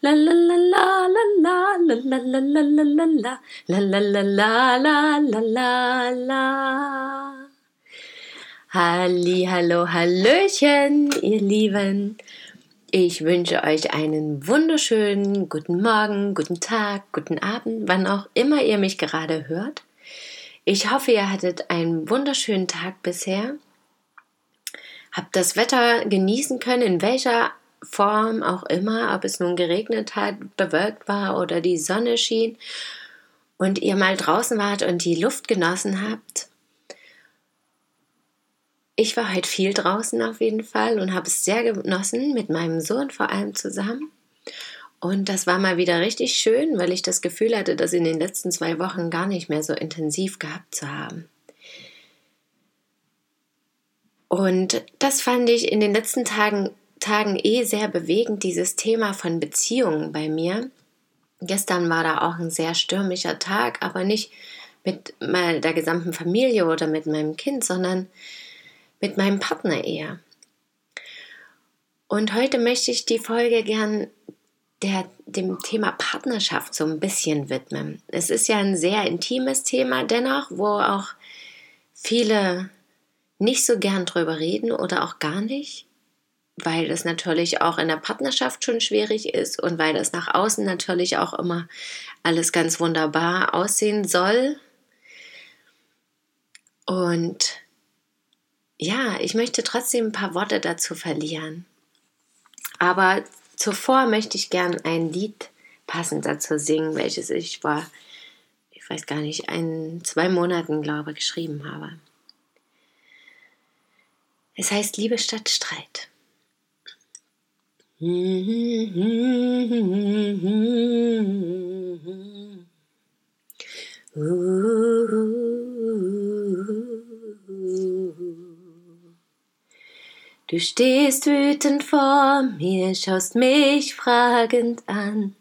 la Halli, hallo, hallöchen, ihr Lieben. Ich wünsche euch einen wunderschönen guten Morgen, guten Tag, guten Abend, wann auch immer ihr mich gerade hört. Ich hoffe, ihr hattet einen wunderschönen Tag bisher. Habt das Wetter genießen können, in welcher Form auch immer, ob es nun geregnet hat, bewölkt war oder die Sonne schien und ihr mal draußen wart und die Luft genossen habt. Ich war heute viel draußen auf jeden Fall und habe es sehr genossen, mit meinem Sohn vor allem zusammen. Und das war mal wieder richtig schön, weil ich das Gefühl hatte, das in den letzten zwei Wochen gar nicht mehr so intensiv gehabt zu haben. Und das fand ich in den letzten Tagen Tagen eh sehr bewegend, dieses Thema von Beziehungen bei mir. Gestern war da auch ein sehr stürmischer Tag, aber nicht mit der gesamten Familie oder mit meinem Kind, sondern mit meinem Partner eher. Und heute möchte ich die Folge gern der, dem Thema Partnerschaft so ein bisschen widmen. Es ist ja ein sehr intimes Thema dennoch, wo auch viele nicht so gern drüber reden oder auch gar nicht weil das natürlich auch in der Partnerschaft schon schwierig ist und weil das nach außen natürlich auch immer alles ganz wunderbar aussehen soll. Und ja, ich möchte trotzdem ein paar Worte dazu verlieren. Aber zuvor möchte ich gern ein Lied passend dazu singen, welches ich vor, ich weiß gar nicht, ein, zwei Monaten, glaube ich, geschrieben habe. Es heißt Liebe statt Streit. Du stehst wütend vor mir, schaust mich fragend an,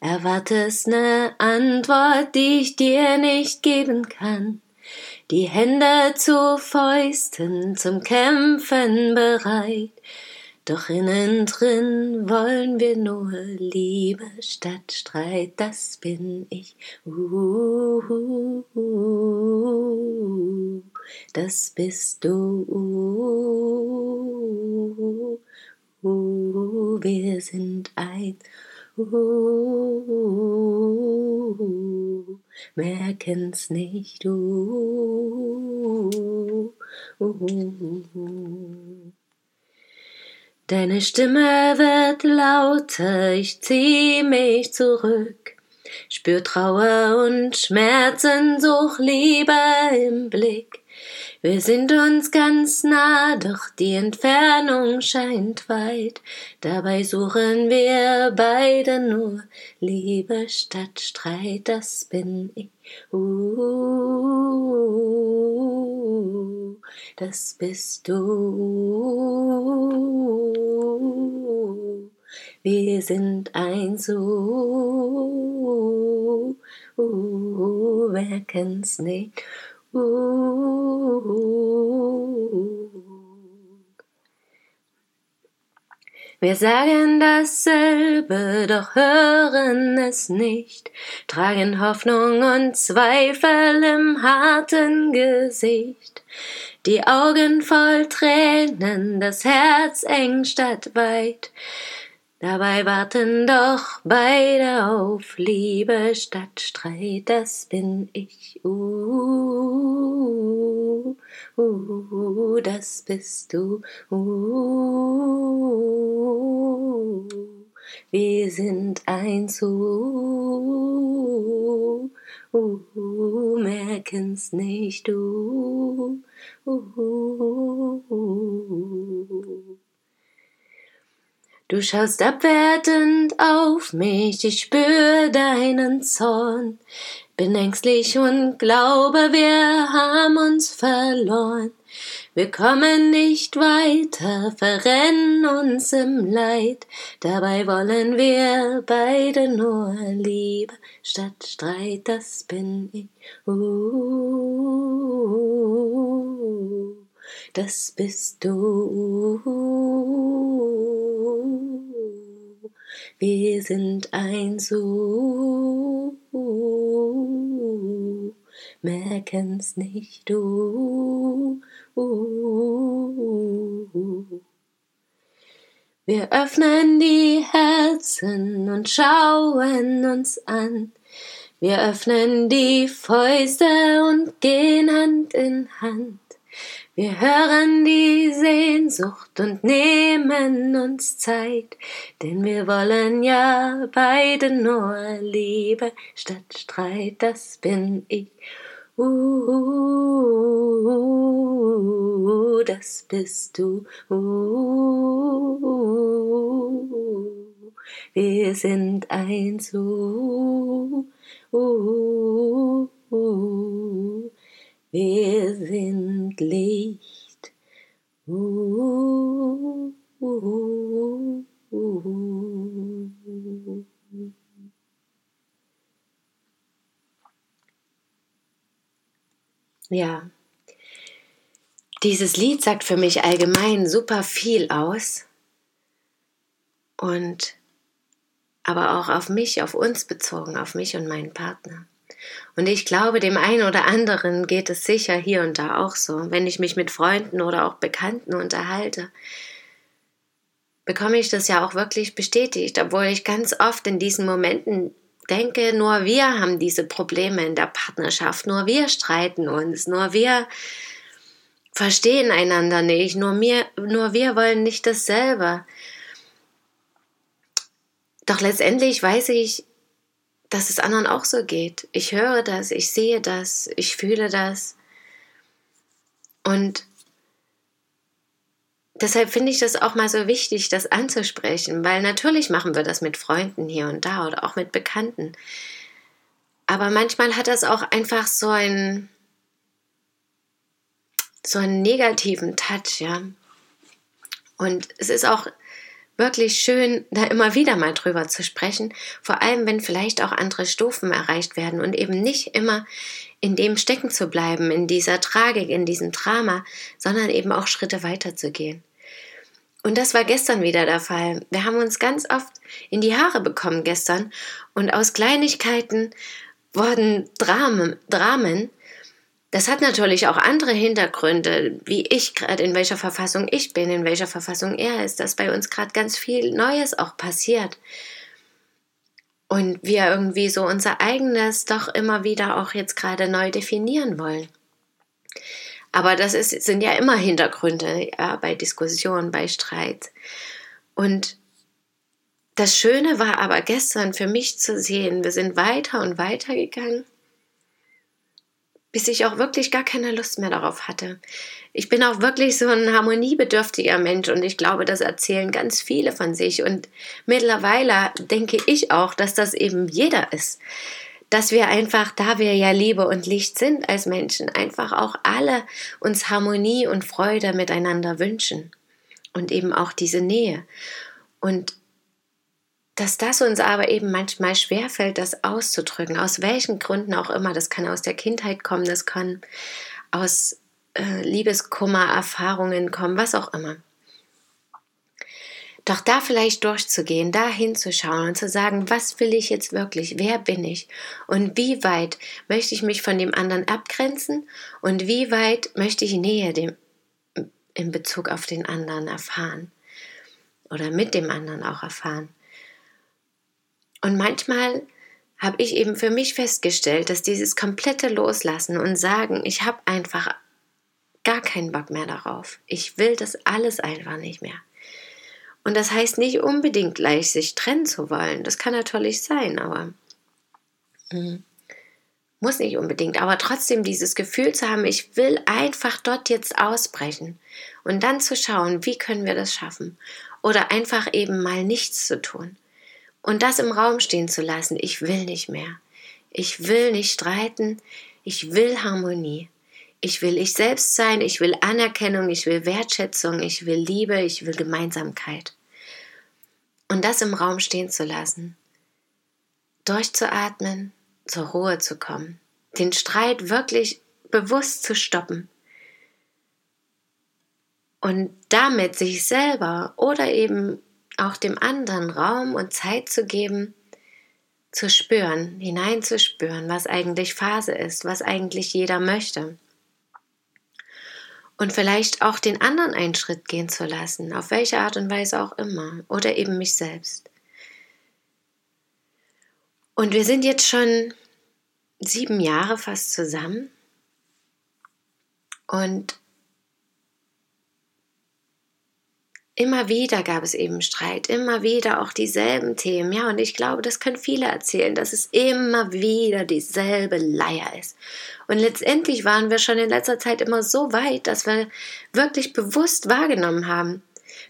erwartest ne Antwort, die ich dir nicht geben kann. Die Hände zu Fäusten zum Kämpfen bereit, doch innen drin wollen wir nur Liebe statt Streit, das bin ich. Uh, uh, uh, das bist du. wir sind eins. merken's nicht. Uh, Deine Stimme wird lauter, ich zieh mich zurück. Spür Trauer und Schmerzen, such Liebe im Blick. Wir sind uns ganz nah, doch die Entfernung scheint weit. Dabei suchen wir beide nur Liebe statt Streit, das bin ich. Uh, das bist du. Wir sind eins, uh, uh, wer kennt's nicht? Uh, Wir sagen dasselbe, doch hören es nicht, tragen Hoffnung und Zweifel im harten Gesicht, die Augen voll Tränen, das Herz eng statt weit, Dabei warten doch beide auf Liebe statt Streit, das bin ich. Uh, uh, das bist du. Uh, wir sind eins. Uh, uh, merken's nicht. Uh, uh, uh. Du schaust abwertend auf mich, ich spür deinen Zorn. Bin ängstlich und glaube, wir haben uns verloren. Wir kommen nicht weiter, verrennen uns im Leid. Dabei wollen wir beide nur Liebe statt Streit, das bin ich. Uh, das bist du. Wir sind ein So merken's nicht du. Wir öffnen die Herzen und schauen uns an. Wir öffnen die Fäuste und gehen Hand in Hand. Wir hören die Sehnsucht und nehmen uns Zeit, denn wir wollen ja beide nur Liebe statt Streit, das bin ich. Uh, das bist du. Uh, wir sind eins. Uh, uh, uh, wir sind Licht. Uh, uh. Ja, dieses Lied sagt für mich allgemein super viel aus und aber auch auf mich, auf uns bezogen, auf mich und meinen Partner. Und ich glaube, dem einen oder anderen geht es sicher hier und da auch so. Wenn ich mich mit Freunden oder auch Bekannten unterhalte, bekomme ich das ja auch wirklich bestätigt, obwohl ich ganz oft in diesen Momenten denke, nur wir haben diese Probleme in der Partnerschaft, nur wir streiten uns, nur wir verstehen einander nicht, nur, mir, nur wir wollen nicht dasselbe. Doch letztendlich weiß ich, dass es anderen auch so geht. Ich höre das, ich sehe das, ich fühle das. Und deshalb finde ich das auch mal so wichtig, das anzusprechen, weil natürlich machen wir das mit Freunden hier und da oder auch mit Bekannten. Aber manchmal hat das auch einfach so einen, so einen negativen Touch, ja. Und es ist auch wirklich schön, da immer wieder mal drüber zu sprechen, vor allem wenn vielleicht auch andere Stufen erreicht werden und eben nicht immer in dem stecken zu bleiben, in dieser Tragik, in diesem Drama, sondern eben auch Schritte weiter zu gehen. Und das war gestern wieder der Fall. Wir haben uns ganz oft in die Haare bekommen gestern und aus Kleinigkeiten wurden Dramen, Dramen das hat natürlich auch andere Hintergründe, wie ich gerade, in welcher Verfassung ich bin, in welcher Verfassung er ist, dass bei uns gerade ganz viel Neues auch passiert. Und wir irgendwie so unser eigenes doch immer wieder auch jetzt gerade neu definieren wollen. Aber das ist, sind ja immer Hintergründe ja, bei Diskussionen, bei Streit. Und das Schöne war aber gestern für mich zu sehen, wir sind weiter und weiter gegangen bis ich auch wirklich gar keine Lust mehr darauf hatte. Ich bin auch wirklich so ein harmoniebedürftiger Mensch und ich glaube, das erzählen ganz viele von sich. Und mittlerweile denke ich auch, dass das eben jeder ist. Dass wir einfach, da wir ja Liebe und Licht sind als Menschen, einfach auch alle uns Harmonie und Freude miteinander wünschen. Und eben auch diese Nähe. Und dass das uns aber eben manchmal schwerfällt, das auszudrücken, aus welchen Gründen auch immer. Das kann aus der Kindheit kommen, das kann aus äh, Liebeskummer-Erfahrungen kommen, was auch immer. Doch da vielleicht durchzugehen, da hinzuschauen und zu sagen, was will ich jetzt wirklich, wer bin ich und wie weit möchte ich mich von dem anderen abgrenzen und wie weit möchte ich Nähe dem, in Bezug auf den anderen erfahren oder mit dem anderen auch erfahren. Und manchmal habe ich eben für mich festgestellt, dass dieses komplette Loslassen und sagen, ich habe einfach gar keinen Bock mehr darauf. Ich will das alles einfach nicht mehr. Und das heißt nicht unbedingt gleich sich trennen zu wollen. Das kann natürlich sein, aber mh, muss nicht unbedingt. Aber trotzdem dieses Gefühl zu haben, ich will einfach dort jetzt ausbrechen und dann zu schauen, wie können wir das schaffen. Oder einfach eben mal nichts zu tun. Und das im Raum stehen zu lassen, ich will nicht mehr. Ich will nicht streiten, ich will Harmonie. Ich will ich selbst sein, ich will Anerkennung, ich will Wertschätzung, ich will Liebe, ich will Gemeinsamkeit. Und das im Raum stehen zu lassen. Durchzuatmen, zur Ruhe zu kommen. Den Streit wirklich bewusst zu stoppen. Und damit sich selber oder eben auch dem anderen Raum und Zeit zu geben, zu spüren, hineinzuspüren, was eigentlich Phase ist, was eigentlich jeder möchte und vielleicht auch den anderen einen Schritt gehen zu lassen, auf welche Art und Weise auch immer, oder eben mich selbst. Und wir sind jetzt schon sieben Jahre fast zusammen und Immer wieder gab es eben Streit, immer wieder auch dieselben Themen. Ja, und ich glaube, das können viele erzählen, dass es immer wieder dieselbe Leier ist. Und letztendlich waren wir schon in letzter Zeit immer so weit, dass wir wirklich bewusst wahrgenommen haben,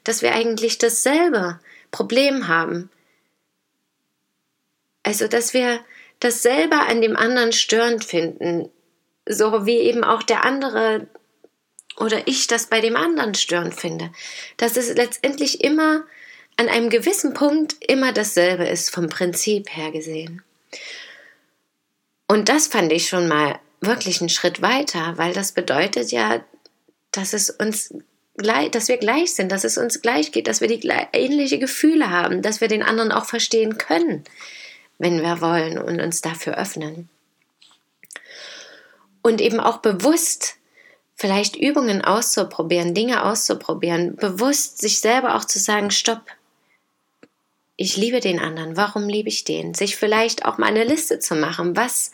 dass wir eigentlich dasselbe Problem haben. Also, dass wir dasselbe an dem anderen störend finden, so wie eben auch der andere oder ich das bei dem anderen störend finde, dass es letztendlich immer an einem gewissen Punkt immer dasselbe ist, vom Prinzip her gesehen. Und das fand ich schon mal wirklich einen Schritt weiter, weil das bedeutet ja, dass es uns dass wir gleich sind, dass es uns gleich geht, dass wir die ähnliche Gefühle haben, dass wir den anderen auch verstehen können, wenn wir wollen und uns dafür öffnen. Und eben auch bewusst vielleicht Übungen auszuprobieren, Dinge auszuprobieren, bewusst sich selber auch zu sagen, stopp, ich liebe den anderen, warum liebe ich den? Sich vielleicht auch mal eine Liste zu machen, was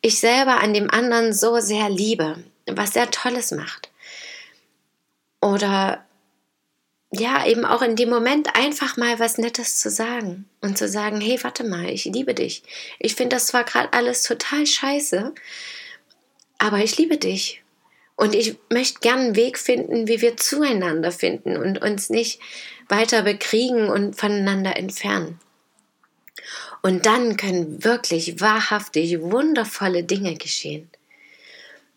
ich selber an dem anderen so sehr liebe, was er Tolles macht. Oder ja, eben auch in dem Moment einfach mal was Nettes zu sagen und zu sagen, hey, warte mal, ich liebe dich. Ich finde das zwar gerade alles total scheiße, aber ich liebe dich und ich möchte gern einen Weg finden, wie wir zueinander finden und uns nicht weiter bekriegen und voneinander entfernen. Und dann können wirklich wahrhaftig wundervolle Dinge geschehen.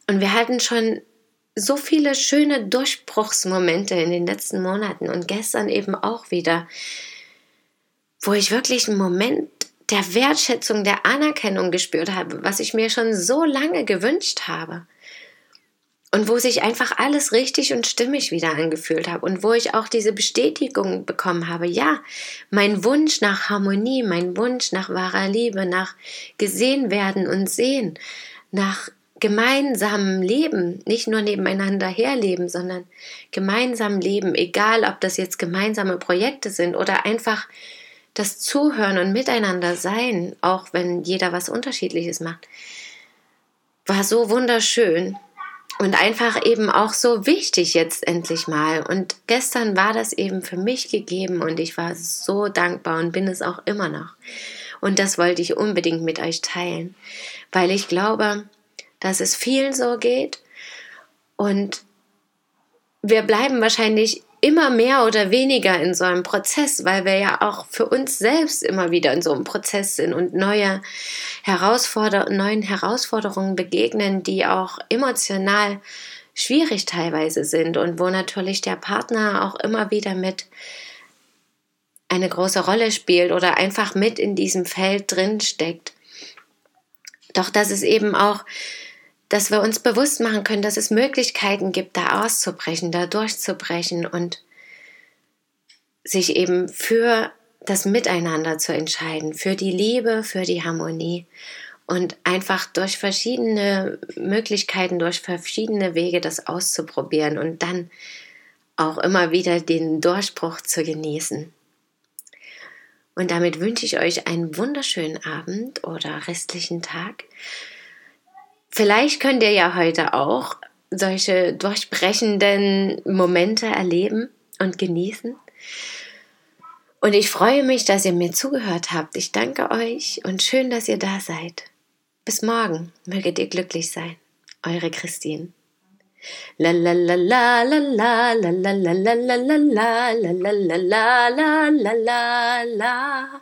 Und wir hatten schon so viele schöne Durchbruchsmomente in den letzten Monaten und gestern eben auch wieder, wo ich wirklich einen Moment der Wertschätzung, der Anerkennung gespürt habe, was ich mir schon so lange gewünscht habe und wo sich einfach alles richtig und stimmig wieder angefühlt habe und wo ich auch diese Bestätigung bekommen habe, ja, mein Wunsch nach Harmonie, mein Wunsch nach wahrer Liebe, nach gesehen werden und sehen, nach gemeinsamem Leben, nicht nur nebeneinander herleben, sondern gemeinsam leben, egal ob das jetzt gemeinsame Projekte sind oder einfach das Zuhören und Miteinander sein, auch wenn jeder was Unterschiedliches macht, war so wunderschön und einfach eben auch so wichtig jetzt endlich mal. Und gestern war das eben für mich gegeben und ich war so dankbar und bin es auch immer noch. Und das wollte ich unbedingt mit euch teilen, weil ich glaube, dass es vielen so geht und wir bleiben wahrscheinlich immer mehr oder weniger in so einem Prozess, weil wir ja auch für uns selbst immer wieder in so einem Prozess sind und neue Herausforder neuen Herausforderungen begegnen, die auch emotional schwierig teilweise sind und wo natürlich der Partner auch immer wieder mit eine große Rolle spielt oder einfach mit in diesem Feld drin steckt. Doch dass es eben auch dass wir uns bewusst machen können, dass es Möglichkeiten gibt, da auszubrechen, da durchzubrechen und sich eben für das Miteinander zu entscheiden, für die Liebe, für die Harmonie und einfach durch verschiedene Möglichkeiten, durch verschiedene Wege das auszuprobieren und dann auch immer wieder den Durchbruch zu genießen. Und damit wünsche ich euch einen wunderschönen Abend oder restlichen Tag. Vielleicht könnt ihr ja heute auch solche durchbrechenden Momente erleben und genießen. Und ich freue mich, dass ihr mir zugehört habt. Ich danke euch und schön, dass ihr da seid. Bis morgen, möget ihr glücklich sein. Eure Christine. La la la la la la la la la la la la la la la la la la la